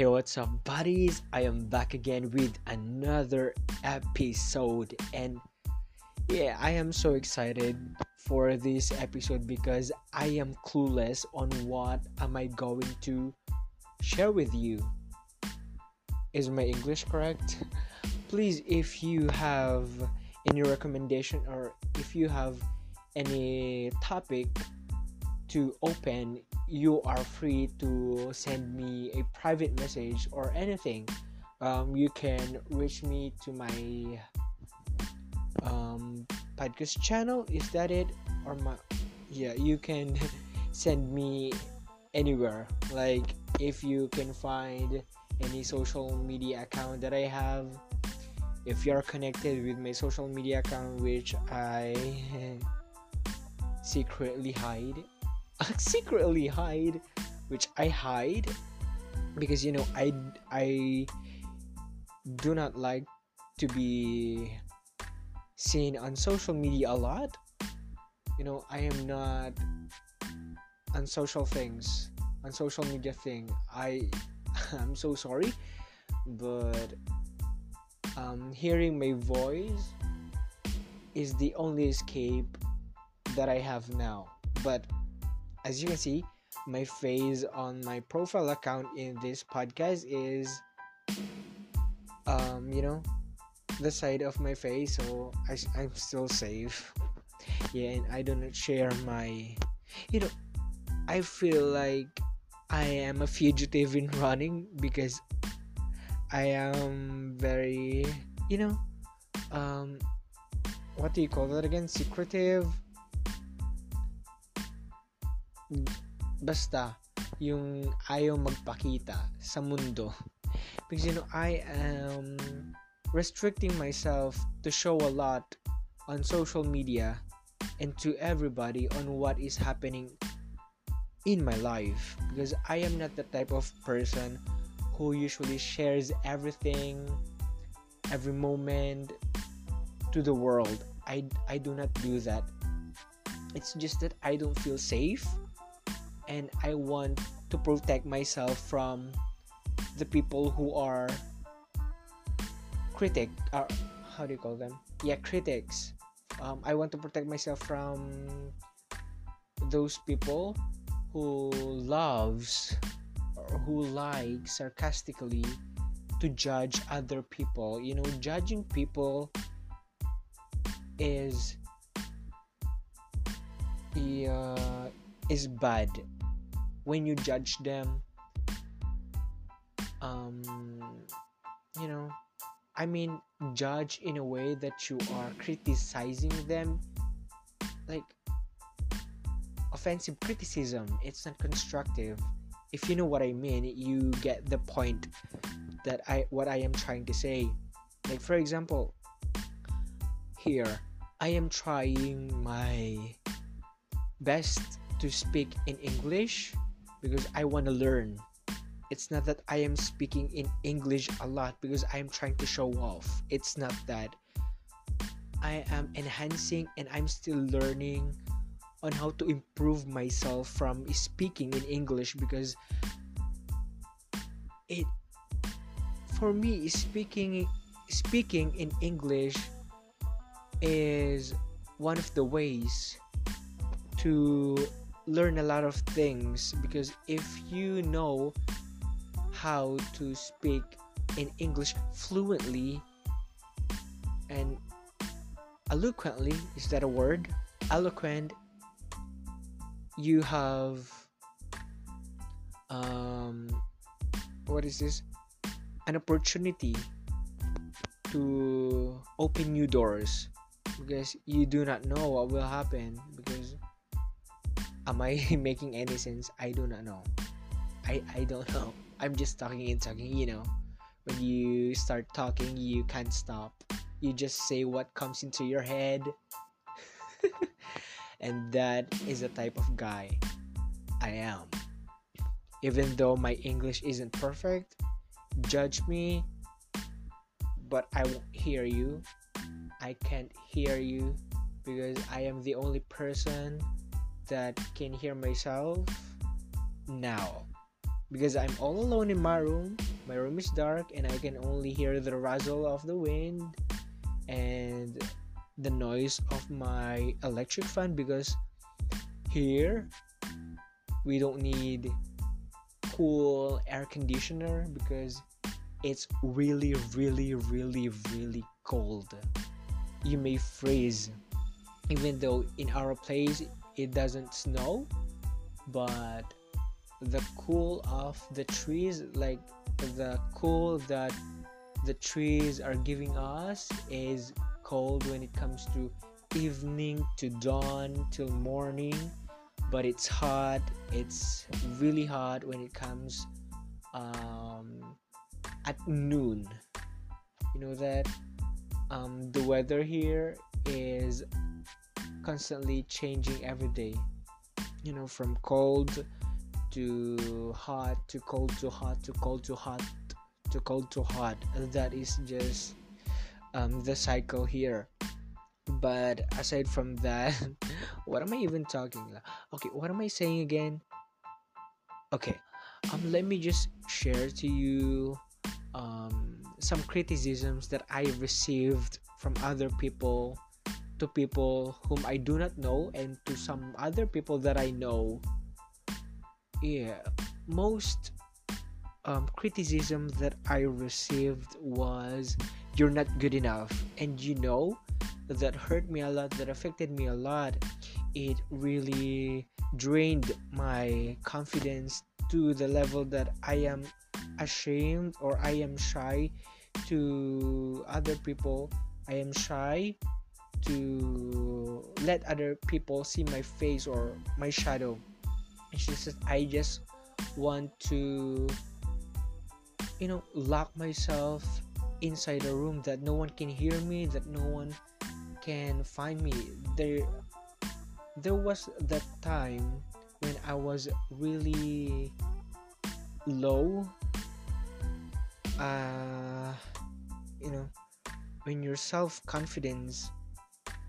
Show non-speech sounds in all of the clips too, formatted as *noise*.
Hey, what's up, buddies? I am back again with another episode, and yeah, I am so excited for this episode because I am clueless on what am I going to share with you. Is my English correct? Please, if you have any recommendation or if you have any topic to open, you are free to send me a private message or anything. Um, you can reach me to my um, podcast channel. Is that it? Or my yeah, you can *laughs* send me anywhere. Like if you can find any social media account that I have. If you're connected with my social media account, which I *laughs* secretly hide, *laughs* secretly hide, which I hide because you know I I do not like to be seen on social media a lot. You know, I am not on social things, on social media thing. I *laughs* I'm so sorry, but um, hearing my voice is the only escape that I have now. But as you can see, my face on my profile account in this podcast is um, you know, the side of my face, so I, I'm still safe. Yeah, and I do not share my, you know, I feel like I am a fugitive in running because I am very, you know, um, what do you call that again? Secretive. Basta, yung ayaw magpakita sa mundo. Because, you know, I am restricting myself to show a lot on social media and to everybody on what is happening in my life. Because I am not the type of person who usually shares everything every moment to the world. I, I do not do that. It's just that I don't feel safe and I want to protect myself from the people who are critic uh, how do you call them? Yeah critics. Um, i want to protect myself from those people who loves or who likes sarcastically to judge other people. You know judging people is uh, is bad when you judge them um you know i mean judge in a way that you are criticizing them. Like offensive criticism it's not constructive. If you know what i mean you get the point that i what i am trying to say. Like for example here i am trying my best to speak in english because i want to learn it's not that I am speaking in English a lot because I am trying to show off. It's not that. I am enhancing and I'm still learning on how to improve myself from speaking in English because it for me speaking speaking in English is one of the ways to learn a lot of things because if you know how to speak in English fluently and eloquently. Is that a word? Eloquent. You have um, what is this? An opportunity to open new doors because you do not know what will happen because am I *laughs* making any sense? I do not know. I I don't *laughs* know. I'm just talking and talking, you know. When you start talking, you can't stop. You just say what comes into your head. *laughs* and that is the type of guy I am. Even though my English isn't perfect, judge me, but I won't hear you. I can't hear you because I am the only person that can hear myself now because I'm all alone in my room. My room is dark and I can only hear the rustle of the wind and the noise of my electric fan because here we don't need cool air conditioner because it's really really really really cold you may freeze even though in our place it doesn't snow but the cool of the trees like the cool that the trees are giving us is cold when it comes to evening to dawn till morning but it's hot it's really hot when it comes um, at noon. You know that um, the weather here is constantly changing every day. You know from cold to hot to cold to hot to cold to hot to cold to hot. That is just um, the cycle here. But aside from that *laughs* what am i even talking about? Okay what am i saying again? Okay um let me just share to you um some criticisms that i received from other people to people whom i do not know and to some other people that i know. Yeah most um, criticism that i received was you're not good enough. And you know that hurt me a lot that affected me a lot. It really drained my confidence to the level that i am ashamed or i am shy to other people. I am shy to let other people see my face or my shadow. And she said i just want to you know lock myself inside a room that no one can hear me that no one can find me. There there was that time when i was really low. Uh you know when your self confidence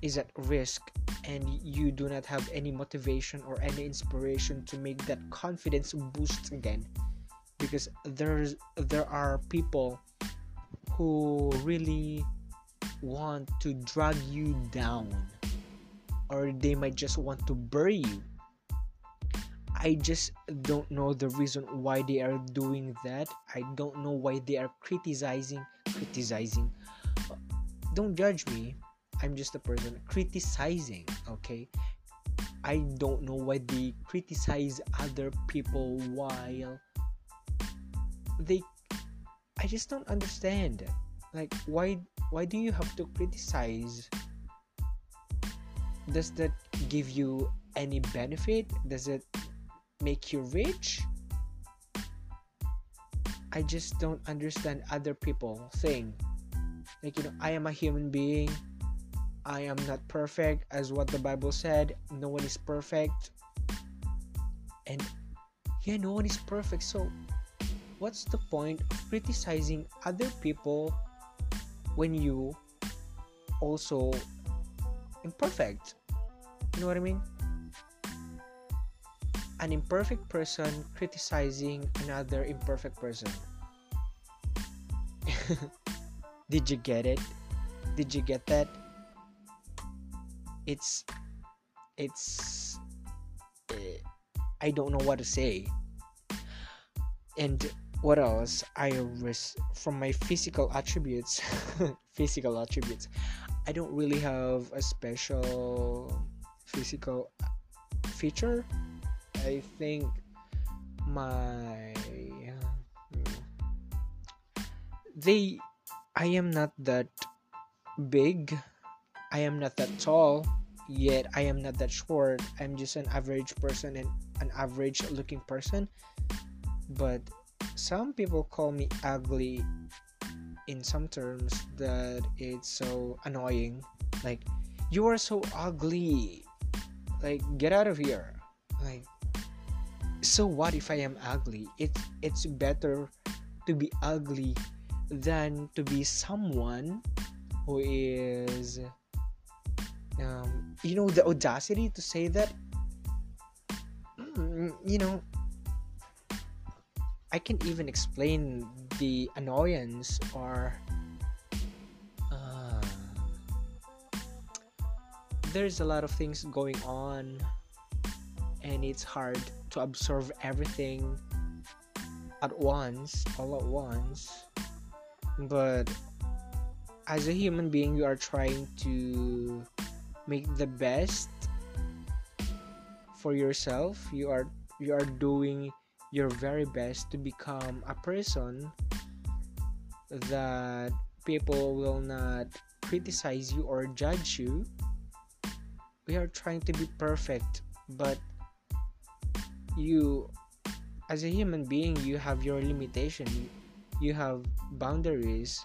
is at risk and you do not have any motivation or any inspiration to make that confidence boost again. Because there's there are people who really want to drag you down or they might just want to bury you. I just don't know the reason why they are doing that. I don't know why they are criticizing criticizing. Don't judge me i'm just a person criticizing okay? I don't know why they criticize other people while they i just don't understand. Like why why do you have to criticize? Does that give you any benefit? Does it make you rich? I just don't understand other people saying like you know i am a human being i am not perfect as what the bible said no one is perfect. And yeah no one is perfect. So what's the point of criticizing other people when you also imperfect? You know what i mean? An imperfect person criticizing another imperfect person. *laughs* Did you get it? Did you get that it's it's uh, i don't know what to say. And what else? I risk from my physical attributes *laughs* physical attributes i don't really have a special physical feature. I think my they i am not that big i am not that tall yet i am not that short. I'm just an average person and an average looking person. But some people call me ugly in some terms that it's so annoying. Like you are so ugly. Like get out of here. Like so what if i am ugly? It's it's better to be ugly than to be someone who is um, you know the audacity to say that mm, you know I can't even explain the annoyance or uh, there's a lot of things going on and it's hard to absorb everything at once all at once. But as a human being you are trying to make the best for yourself you are you are doing your very best to become a person that people will not criticize you or judge you. We are trying to be perfect, but you, as a human being, you have your limitation, you have boundaries.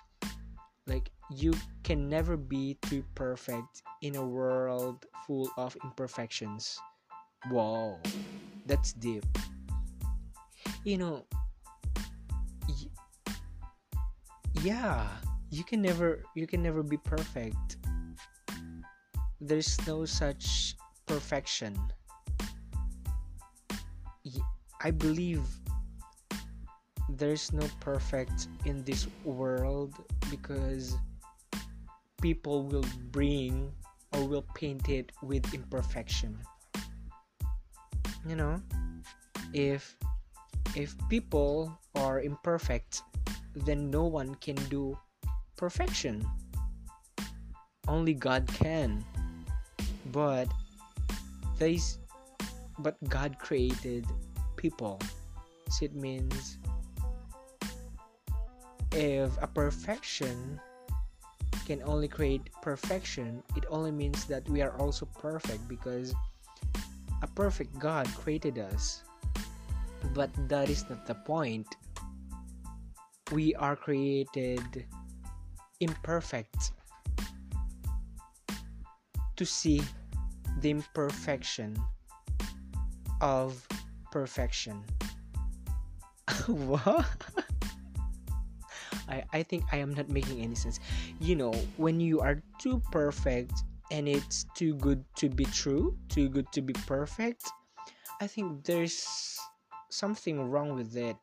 Like, you can never be too perfect in a world full of imperfections. Wow, that's deep. You know yeah you can never you can never be perfect. There's no such perfection. I believe there's no perfect in this world because people will bring or will paint it with imperfection you know if if people are imperfect, then no one can do perfection. Only God can. But these but God created people. So it means if a perfection can only create perfection, it only means that we are also perfect because a perfect God created us. But that is not the point. We are created imperfect to see the imperfection of perfection. *laughs* what? I, I think I am not making any sense. You know, when you are too perfect and it's too good to be true, too good to be perfect, I think there's something wrong with it.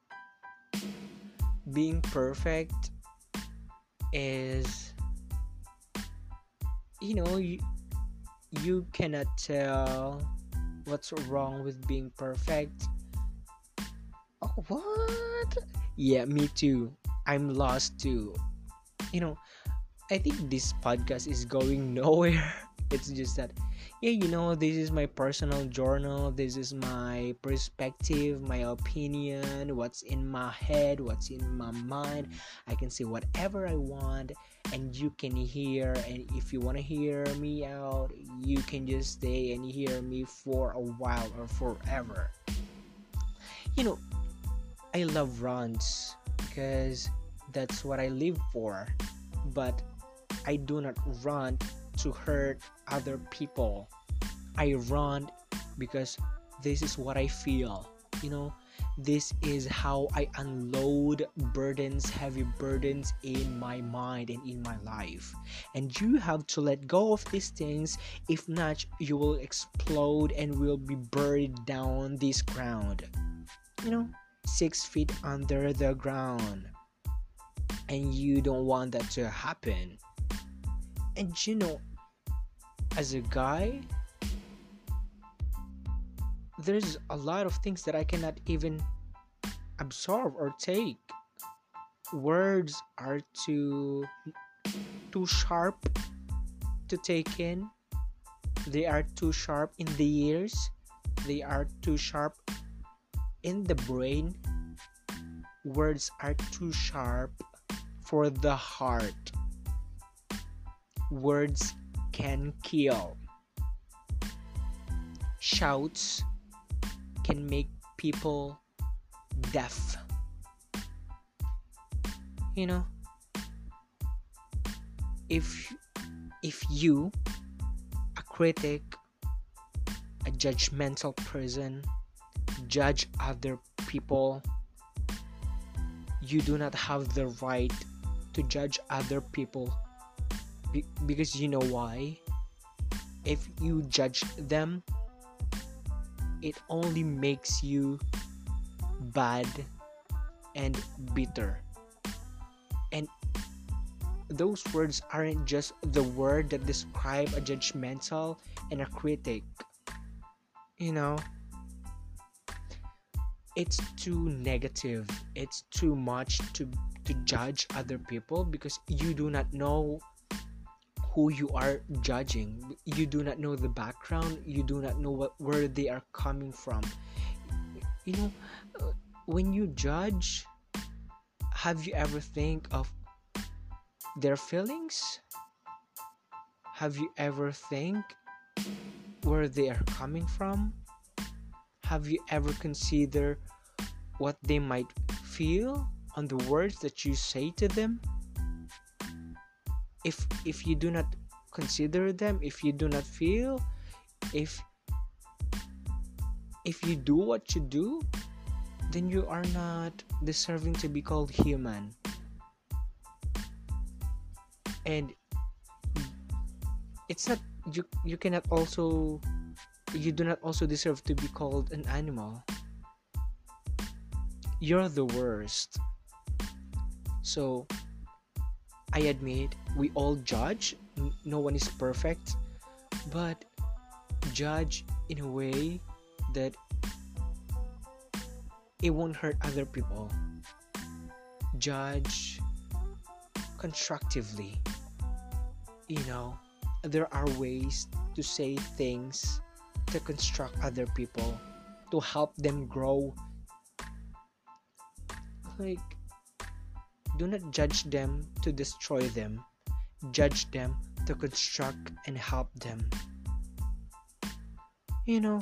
Being perfect is you know you, you cannot tell what's wrong with being perfect. Oh, what? Yeah, me too. I'm lost too. You know, I think this podcast is going *laughs* nowhere. It's just that yeah, you know, this is my personal journal. This is my perspective, my opinion, what's in my head, what's in my mind. I can say whatever I want, and you can hear. And if you want to hear me out, you can just stay and hear me for a while or forever. You know, I love runs because that's what I live for, but I do not run to hurt other people. I run because this is what I feel. You know, this is how I unload burdens, heavy burdens in my mind and in my life. And you have to let go of these things. If not, you will explode and will be buried down this ground. You know, six feet under the ground. And you don't want that to happen. And you know, as a guy, there's a lot of things that I cannot even absorb or take. Words are too too sharp to take in. They are too sharp in the ears. They are too sharp in the brain. Words are too sharp for the heart. Words can kill. Shouts can make people deaf. You know, if if you, a critic, a judgmental person, judge other people, you do not have the right to judge other people Be- because you know why? If you judge them, it only makes you bad and bitter. And those words aren't just the word that describe a judgmental and a critic. You know, it's too negative. It's too much to to judge other people because you do not know who you are judging. You do not know the background. You do not know what where they are coming from. You know, uh, when you judge, have you ever think of their feelings? Have you ever think where they are coming from? Have you ever considered what they might feel on the words that you say to them? If if you do not consider them, if you do not feel, if if you do what you do, then you are not deserving to be called human and it's not you you cannot also you do not also deserve to be called an animal. You're the worst. So i admit we all judge. No one is perfect but judge in a way that it won't hurt other people. Judge constructively. You know, there are ways to say things to construct other people, to help them grow. Like, do not judge them to destroy them, judge them to construct and help them. You know,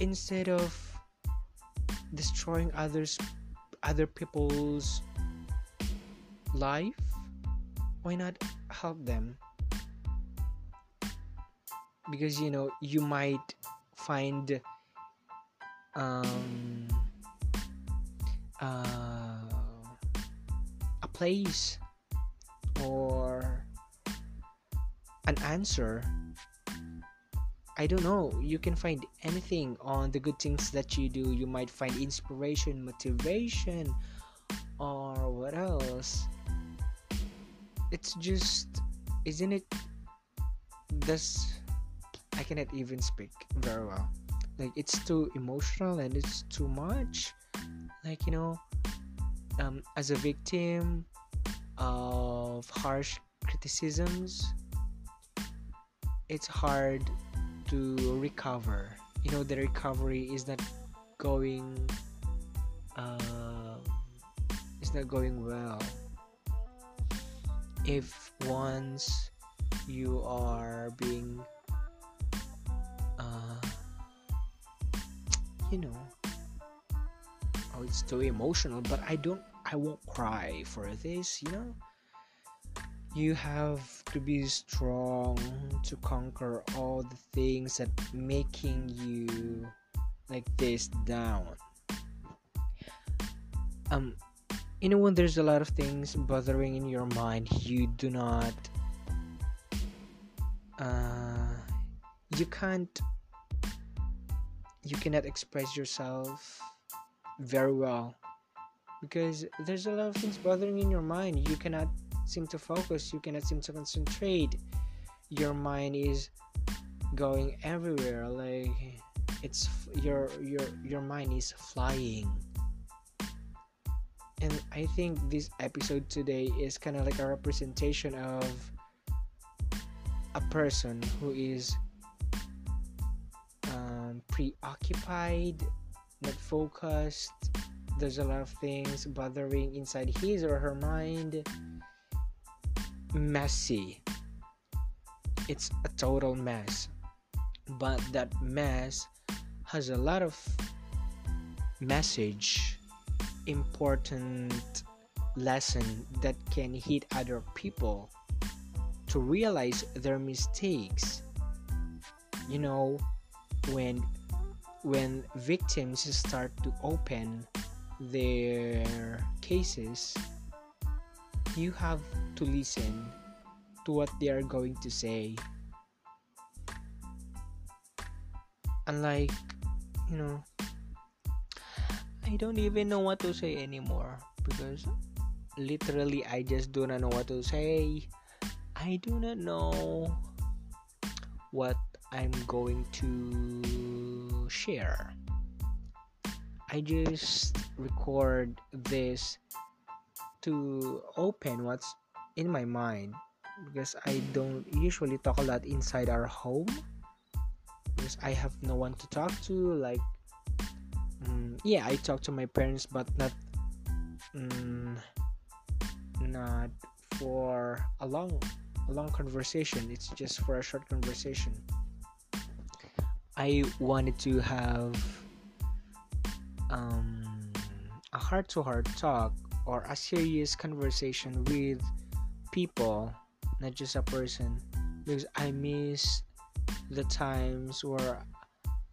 instead of destroying others other people's life why not help them because you know you might find um, uh, a place or an answer I don't know. You can find anything on the good things that you do. You might find inspiration, motivation, or what else. It's just, isn't it? This cannot even speak very well. Like it's too emotional and it's too much. Like you know, um, as a victim of harsh criticisms, it's hard to recover. You know, the recovery is not going. Uh, is not going well. If once you are being you know. Oh it's too emotional but i don't i won't cry for this you know? You have to be strong to conquer all the things that making you like this down. Um you know when there's a lot of things bothering in your mind you do not uh you can't you cannot express yourself very well because there's a lot of things bothering in your mind. You cannot seem to focus. You cannot seem to concentrate. Your mind is going everywhere. Like it's your your your mind is flying. And i think this episode today is kind of like a representation of a person who is preoccupied, not focused. There's a lot of things bothering inside his or her mind. Messy. It's a total mess. But that mess has a lot of message, important lesson that can hit other people to realize their mistakes. You know, when when victims start to open their cases, you have to listen to what they are going to say. Unlike, you know, I don't even know what to say anymore because literally I just do not know what to say. I do not know what I'm going to share. I just record this to open what's in my mind because I don't usually talk a lot inside our home because I have no one to talk to like um, yeah I talk to my parents but not um, not for a long a long conversation it's just for a short conversation I wanted to have um, a heart to heart talk or a serious conversation with people, not just a person, because I miss the times where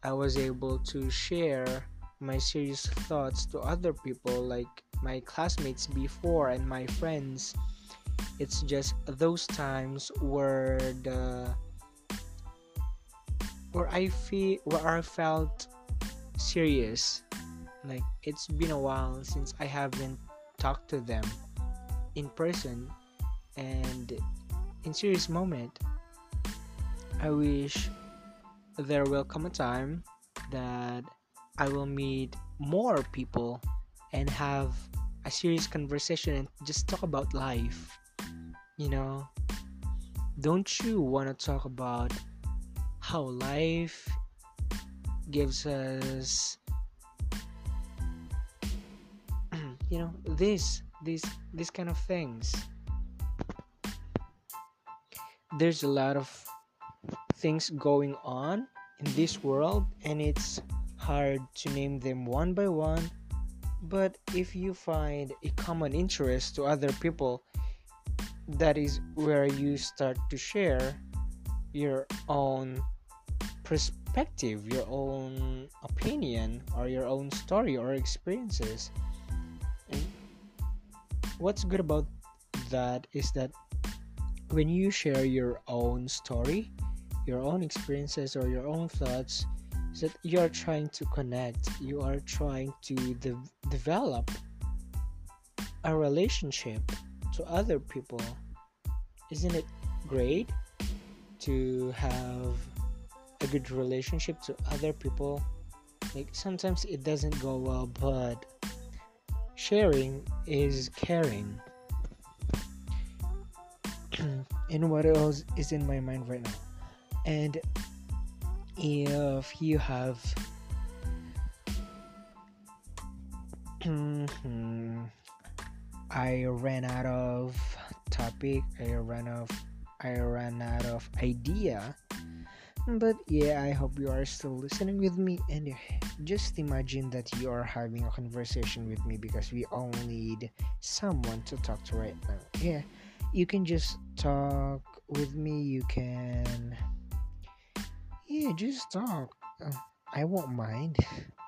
I was able to share my serious thoughts to other people, like my classmates before and my friends. It's just those times where the where I feel where I felt serious like it's been a while since I haven't talked to them in person and in serious moment I wish there will come a time that I will meet more people and have a serious conversation and just talk about life. You know, don't you want to talk about how life gives us *clears throat* you know this this this kind of things. There's a lot of things going on in this world and it's hard to name them one by one. But if you find a common interest to other people that is where you start to share your own perspective your own opinion or your own story or experiences what's good about that is that when you share your own story, your own experiences, or your own thoughts, is that you are trying to connect, you are trying to de- develop a relationship to other people. Isn't it great to have a good relationship to other people? Like sometimes it doesn't go well, but sharing is caring. *clears throat* and what else is in my mind right now? And if you have *clears throat* I ran out of topic, I ran of I ran out of idea but yeah, I hope you are still listening with me and just imagine that you are having a conversation with me because we all need someone to talk to right now. Yeah, you can just talk with me, you can. Yeah, just talk. Uh, I won't mind.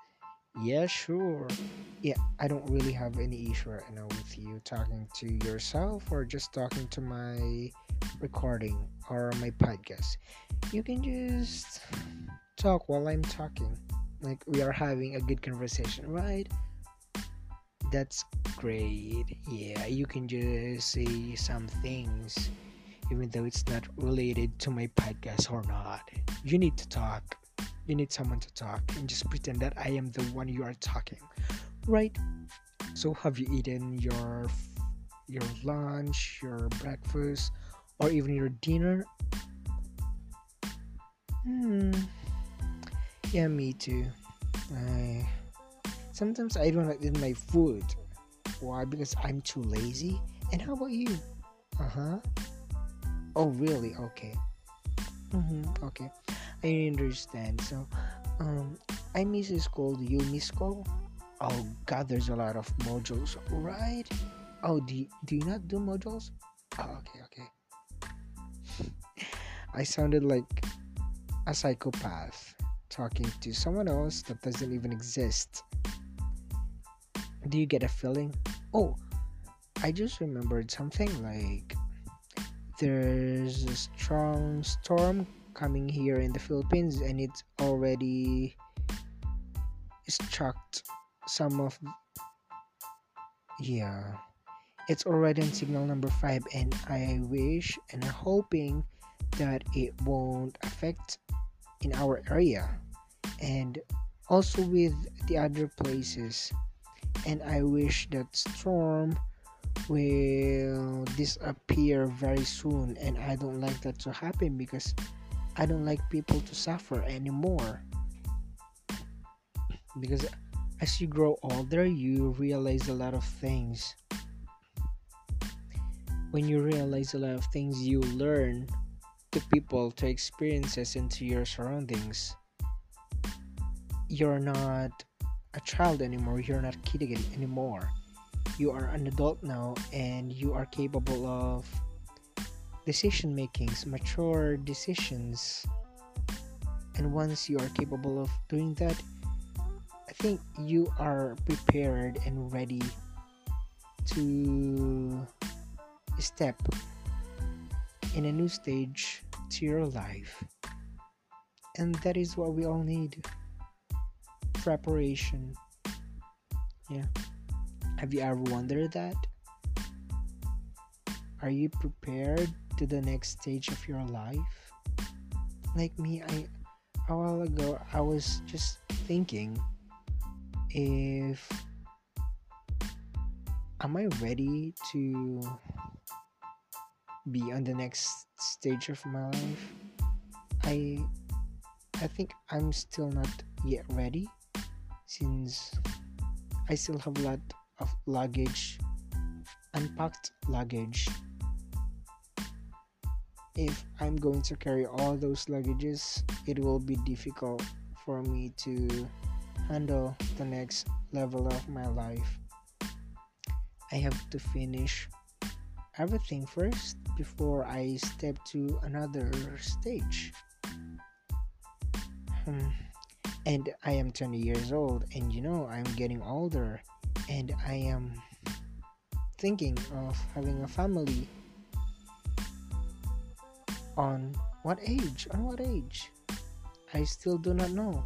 *laughs* yeah, sure. Yeah, I don't really have any issue right now with you talking to yourself or just talking to my recording or my podcast. You can just talk while I'm talking. Like we are having a good conversation, right? That's great. Yeah, you can just say some things even though it's not related to my podcast or not. You need to talk. You need someone to talk and just pretend that I am the one you are talking. Right? So have you eaten your your lunch, your breakfast, or even your dinner. Hmm. Yeah, me too. I sometimes I don't eat my food. Why? Because I'm too lazy. And how about you? Uh huh. Oh, really? Okay. Mm-hmm. Okay. I understand. So, um, I miss school. Do you miss school? Oh God, there's a lot of modules, right? Oh, do you, do you not do modules? Oh, okay, okay. I sounded like a psychopath talking to someone else that doesn't even exist. Do you get a feeling? Oh, I just remembered something like there's a strong storm coming here in the Philippines and it's already struck some of yeah it's already on signal number five and i wish and hoping that it won't affect in our area. And also with the other places. And i wish that storm will disappear very soon. And i don't like that to happen because i don't like people to suffer anymore. Because as you grow older you realize a lot of things. When you realize a lot of things you learn to people to experiences into your surroundings. You're not a child anymore. You're not a kid anymore. You are an adult now and you are capable of decision makings mature decisions. And once you are capable of doing that i think you are prepared and ready to step in a new stage to your life and that is what we all need preparation yeah have you ever wondered that? Are you prepared to the next stage of your life? Like me, I a while ago I was just thinking if am I ready to be on the next stage of my life? I I think I'm still not yet ready since I still have a lot of luggage, unpacked luggage. If I'm going to carry all those luggages, it will be difficult for me to handle the next level of my life. I have to finish everything first before I step to another stage. Hmm. And I am 20 years old, and you know, I'm getting older and I am thinking of having a family on what age? On what age? I still do not know.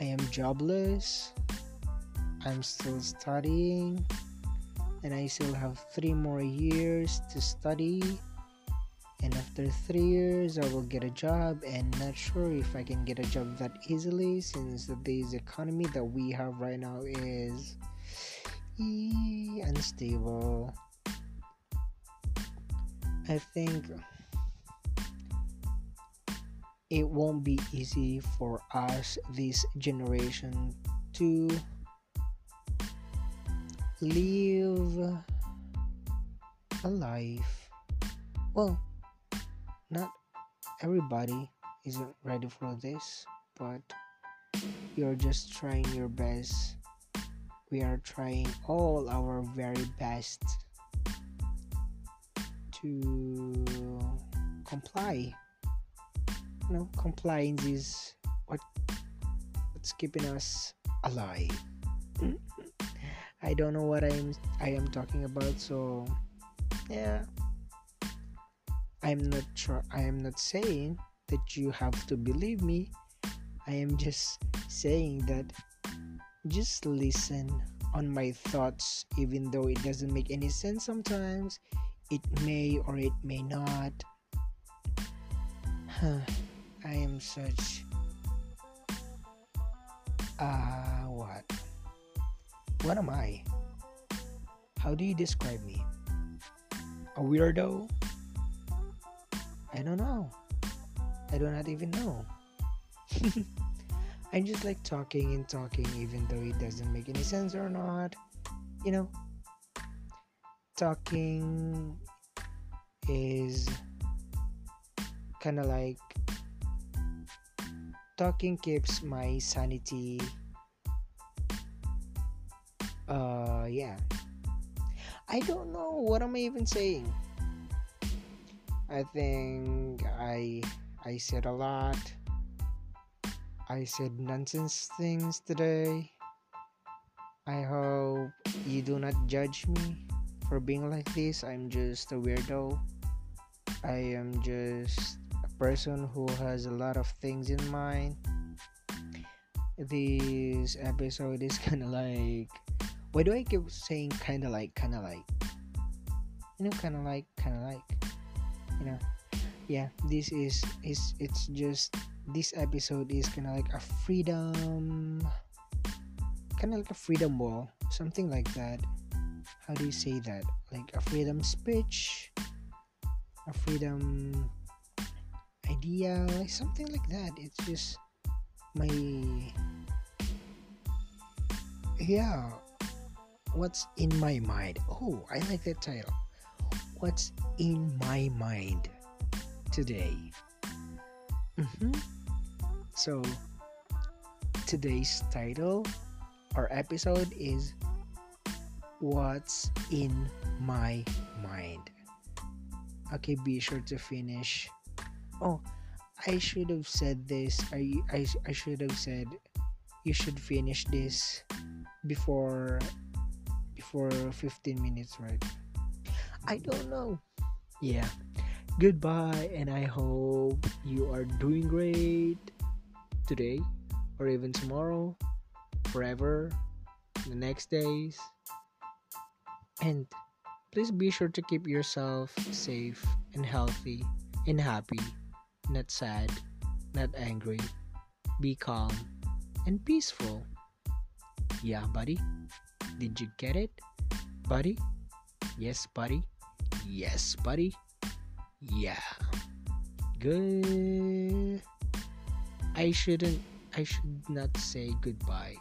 I am jobless. I'm still studying. And I still have three more years to study. And after three years, I will get a job. And not sure if I can get a job that easily since day's economy that we have right now is unstable. I think it won't be easy for us this generation to live a life. Well, not everybody isn't ready for this, but you're just trying your best we are trying all our very best to comply. You know, compliance is what what's keeping us alive. *laughs* I don't know what I'm I am talking about, so yeah. I'm not sure I am not saying that you have to believe me. I am just saying that just listen on my thoughts, even though it doesn't make any sense sometimes. It may or it may not. Huh. I am such. Ah, uh, what? What am I? How do you describe me? A weirdo? I don't know. I do not even know. *laughs* I just like talking and talking, even though it doesn't make any sense or not. You know, talking is kind of like talking keeps my sanity. Uh, yeah. I don't know what am I even saying. I think I I said a lot. I said nonsense things today. I hope you do not judge me for being like this. I'm just a weirdo. I am just a person who has a lot of things in mind. this episode is *laughs* kind of like why do I keep saying kind of like kind of like you know kind of like kind of like you know. Yeah this is is it's just this episode is kind of like a freedom kind of like a freedom wall something like that. How do you say that? Like a freedom speech a freedom idea like something like that. It's just my yeah what's in my mind. Oh i like that title what's in my mind today. Mm-hmm. so today's title or episode is what's in my mind. Okay be sure to finish. Oh i should have said this. I i, I should have said you should finish this before before 15 minutes right i don't know. Yeah. Goodbye and i hope you are doing great today or even tomorrow forever the next days. And please be sure to keep yourself safe and healthy and happy not sad not angry. Be calm and peaceful. Yeah buddy. Did you get it, buddy? Yes, buddy. Yes, buddy. Yeah. Good. I shouldn't. I should not say goodbye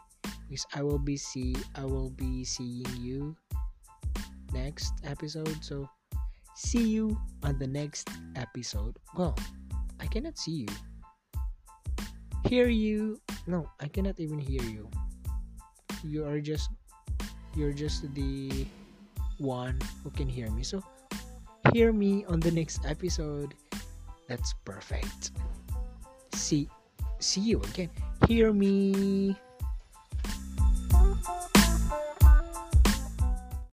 because I will be see. I will be seeing you next episode. So see you on the next episode. Well, I cannot see you. Hear you. No, I cannot even hear you. You are just you're just the one who can hear me. So, hear me on the next episode. That's perfect. See, see you again. Hear me.